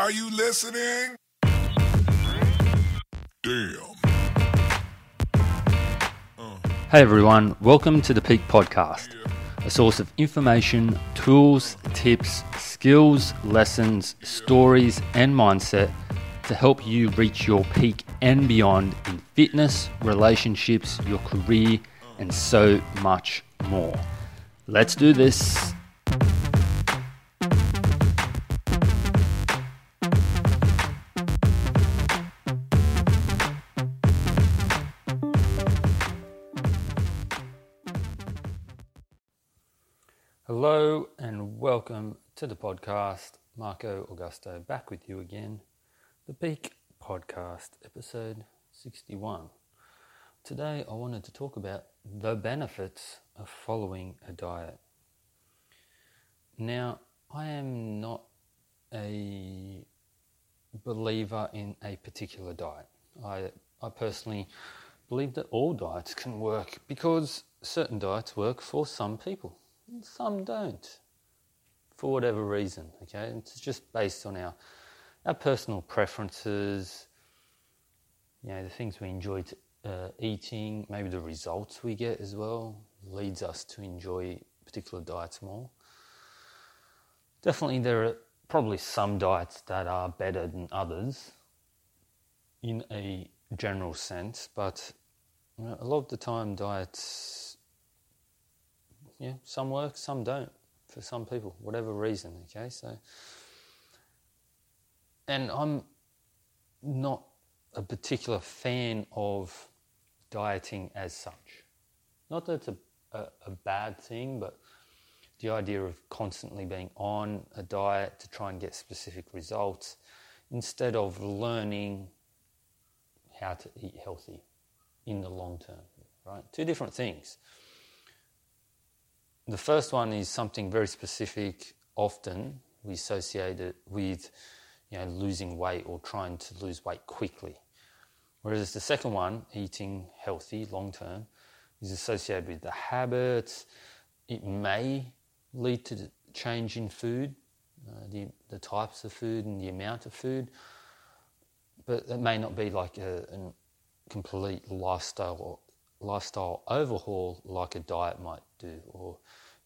Are you listening? Damn. Uh. Hey everyone, welcome to the Peak Podcast, a source of information, tools, tips, skills, lessons, stories, and mindset to help you reach your peak and beyond in fitness, relationships, your career, uh. and so much more. Let's do this. Welcome to the podcast. Marco Augusto back with you again. The Peak Podcast, episode 61. Today I wanted to talk about the benefits of following a diet. Now, I am not a believer in a particular diet. I, I personally believe that all diets can work because certain diets work for some people, some don't, for whatever reason. Okay, it's just based on our our personal preferences, you know, the things we enjoy uh, eating, maybe the results we get as well, leads us to enjoy particular diets more. Definitely, there are probably some diets that are better than others in a general sense, but you know, a lot of the time, diets, yeah, some work, some don't for some people, whatever reason, okay? So, and I'm not a particular fan of dieting as such. Not that it's a, a, a, bad thing, but the idea of constantly being on a diet to try and get specific results instead of learning how to eat healthy in the long term, right? Two different things. The first one is something very specific, often we associate it with you know, losing weight or trying to lose weight quickly. Whereas the second one, eating healthy long term, is associated with the habits. It may lead to change in food, uh, the, the types of food and the amount of food, but it may not be like a, a complete lifestyle or lifestyle overhaul like a diet might do, or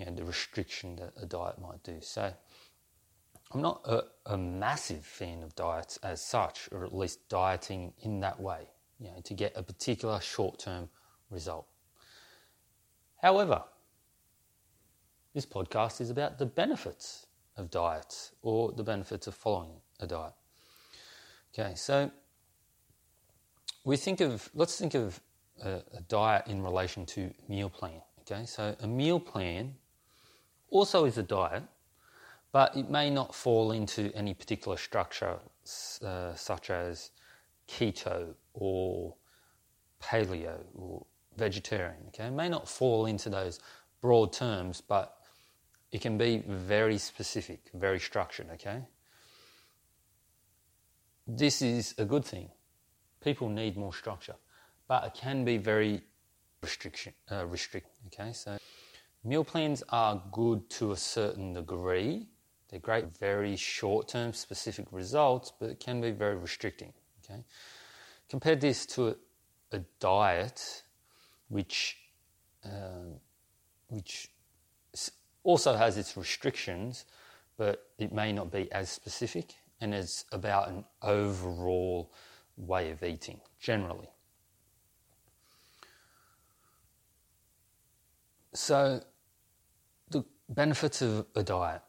you know, the restriction that a diet might do. So I'm not a, a, massive fan of diets as such, or at least dieting in that way, you know, to get a particular short-term result. However, this podcast is about the benefits of diets or the benefits of following a diet. Okay, so we think of let's think of a, a diet in relation to meal plan. Okay, so a meal plan also is a diet but it may not fall into any particular structure, uh, such as keto or paleo or vegetarian. Okay, it may not fall into those broad terms, but it can be very specific, very structured. Okay, this is a good thing. People need more structure, but it can be very restriction uh, restrict. Okay, so meal plans are good to a certain degree they're great, very short term specific results, but it can be very restricting. Okay? Compare this to a, a diet which, uh, which also has its restrictions, but it may not be as specific and it's about an overall way of eating generally. So, the benefits of a diet.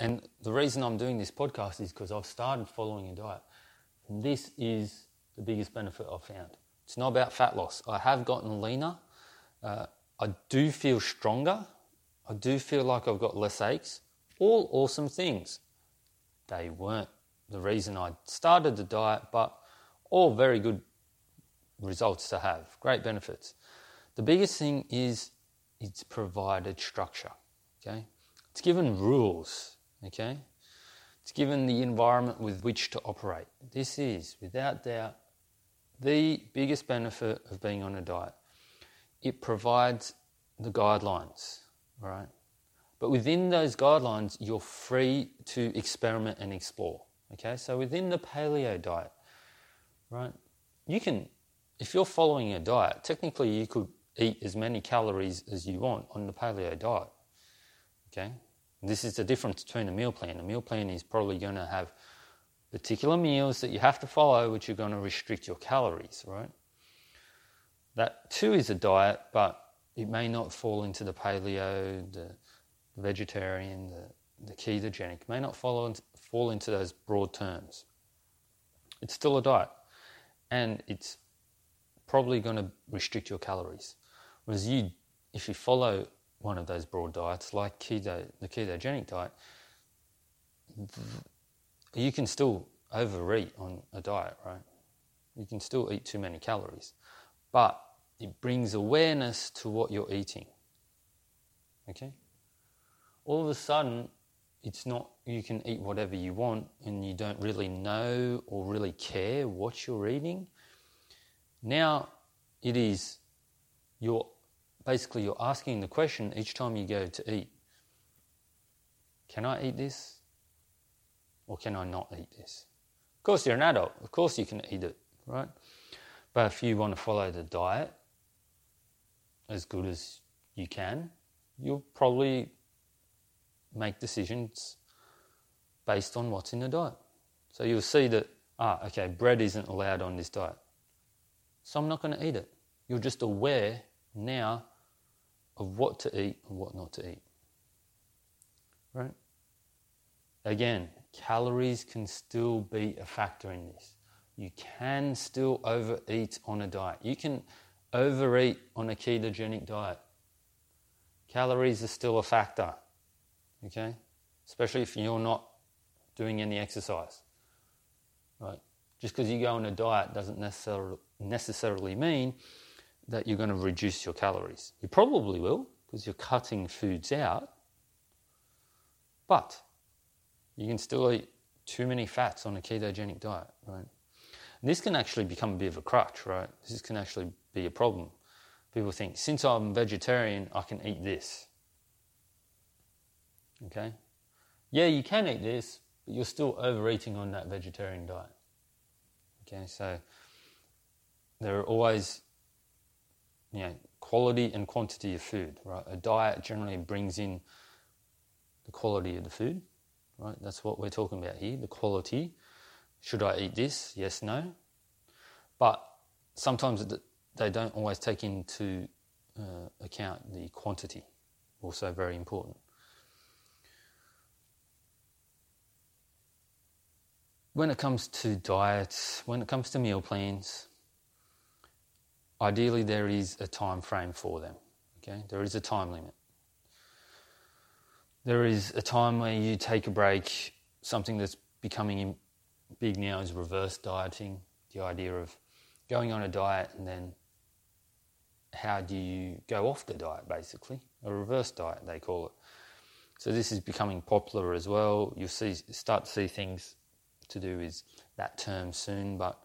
And the reason I'm doing this podcast is because I've started following a diet. And this is the biggest benefit I've found. It's not about fat loss. I have gotten leaner. Uh, I do feel stronger. I do feel like I've got less aches. All awesome things. They weren't the reason I started the diet, but all very good results to have. Great benefits. The biggest thing is it's provided structure. Okay? It's given rules Okay? It's given the environment with which to operate. This is, without doubt, the biggest benefit of being on a diet. It provides the guidelines, right? But within those guidelines, you're free to experiment and explore. Okay, so within the paleo diet, right, you can, if you're following a diet, technically you could eat as many calories as you want on the paleo diet. Okay, this is the difference between a meal plan. A meal plan is probably going to have particular meals that you have to follow, which are going to restrict your calories, right? That too is a diet, but it may not fall into the paleo, the vegetarian, the, the ketogenic, may not follow, fall into those broad terms. It's still a diet, and it's probably going to restrict your calories. Whereas you, if you follow one of those broad diets, like keto, the ketogenic diet, you can still overeat on a diet, right? You can still eat too many calories, but it brings awareness to what you're eating. Okay? All of a sudden, it's not you can eat whatever you want and you don't really know or really care what you're eating. Now it is you're basically you're asking the question each time you go to eat. Can I eat this? Or can I not eat this? Of course you're an adult, of course you can eat it, right? But if you want to follow the diet as good as you can, you'll probably make decisions based on what's in the diet. So you'll see that, ah, okay, bread isn't allowed on this diet. So I'm not going to eat it. You're just aware now of what to eat and what not to eat. Right? Again, calories can still be a factor in this. You can still overeat on a diet. You can overeat on a ketogenic diet. Calories are still a factor okay? Especially if you're not doing any exercise, right? Just because you go on a diet doesn't necessarily, necessarily mean that you're going to reduce your calories. You probably will because you're cutting foods out, but you can still eat too many fats on a ketogenic diet, right? And this can actually become a bit of a crutch, right? This can actually be a problem. People think, since I'm vegetarian, I can eat this. Okay? Yeah, you can eat this, but you're still overeating on that vegetarian diet. Okay, so there are always, you know, quality and quantity of food, right? A diet generally brings in the quality of the food, right? That's what we're talking about here, the quality. Should I eat this? Yes, no. But sometimes they don't always take into uh, account the quantity, also very important. when it comes to diets, when it comes to meal plans, ideally there is a time frame for them. Okay, there is a time limit. There is a time where you take a break. Something that's becoming big now is reverse dieting. The idea of going on a diet and then how do you go off the diet, basically a reverse diet they call it. So this is becoming popular as well. You'll see start to see things to do is that term soon. But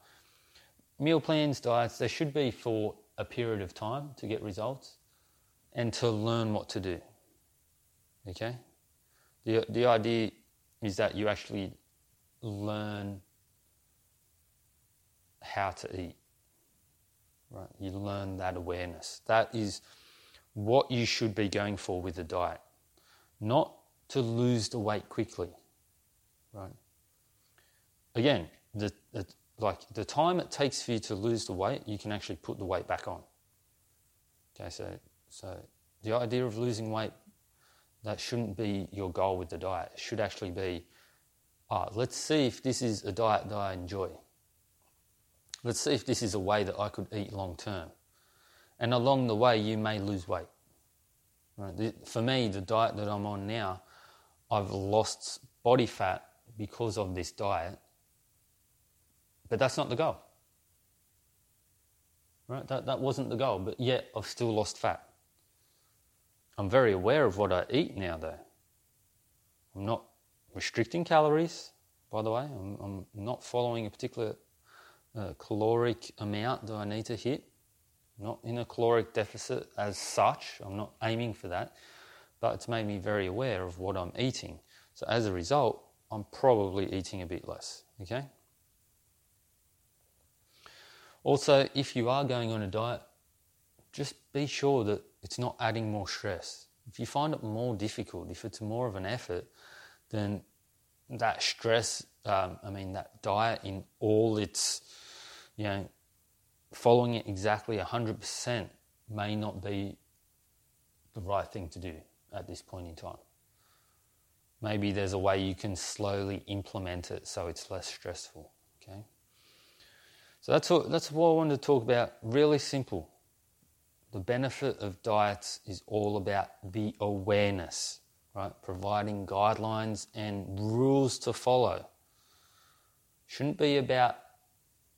meal plans, diets, they should be for a period of time to get results and to learn what to do. Okay? The, the idea is that you actually learn how to eat. Right? You learn that awareness. That is what you should be going for with the diet. Not to lose the weight quickly. Right? again, the, the, like the time it takes for you to lose the weight, you can actually put the weight back on. Okay, so so the idea of losing weight that shouldn't be your goal with the diet. It should actually be, ah, let's see if this is a diet that I enjoy. Let's see if this is a way that I could eat long term. And along the way, you may lose weight. Right? For me, the diet that I'm on now, I've lost body fat because of this diet but that's not the goal. Right? That, that wasn't the goal, but yet I've still lost fat. I'm very aware of what I eat now, though. I'm not restricting calories, by the way. I'm, I'm not following a particular uh, caloric amount that I need to hit. I'm not in a caloric deficit as such. I'm not aiming for that. but it's made me very aware of what I'm eating. So as a result, I'm probably eating a bit less. Okay? Also, if you are going on a diet, just be sure that it's not adding more stress. If you find it more difficult, if it's more of an effort, then that stress, um, I mean, that diet in all its, you know, following it exactly 100% may not be the right thing to do at this point in time. Maybe there's a way you can slowly implement it so it's less stressful. So that's what, that's what I wanted to talk about. Really simple. The benefit of diets is all about the awareness, right? Providing guidelines and rules to follow. Shouldn't be about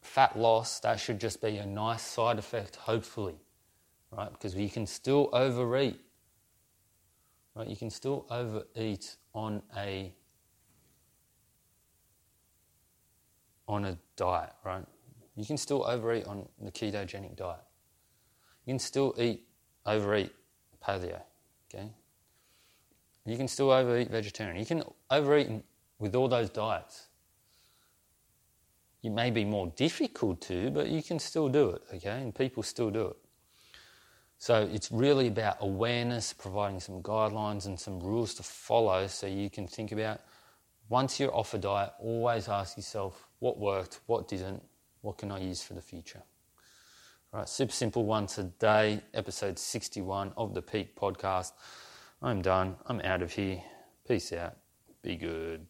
fat loss, that should just be a nice side effect, hopefully, right? Because you can still overeat, right? You can still overeat on a on a diet, right? You can still overeat on the ketogenic diet. You can still eat, overeat paleo, okay? You can still overeat vegetarian. You can overeat with all those diets. It may be more difficult to, but you can still do it, okay? And people still do it. So it's really about awareness, providing some guidelines and some rules to follow so you can think about once you're off a diet, always ask yourself what worked, what didn't, what can I use for the future? Right, super simple one today, episode 61 of the Peak Podcast. I'm done. I'm out of here. Peace out. Be good.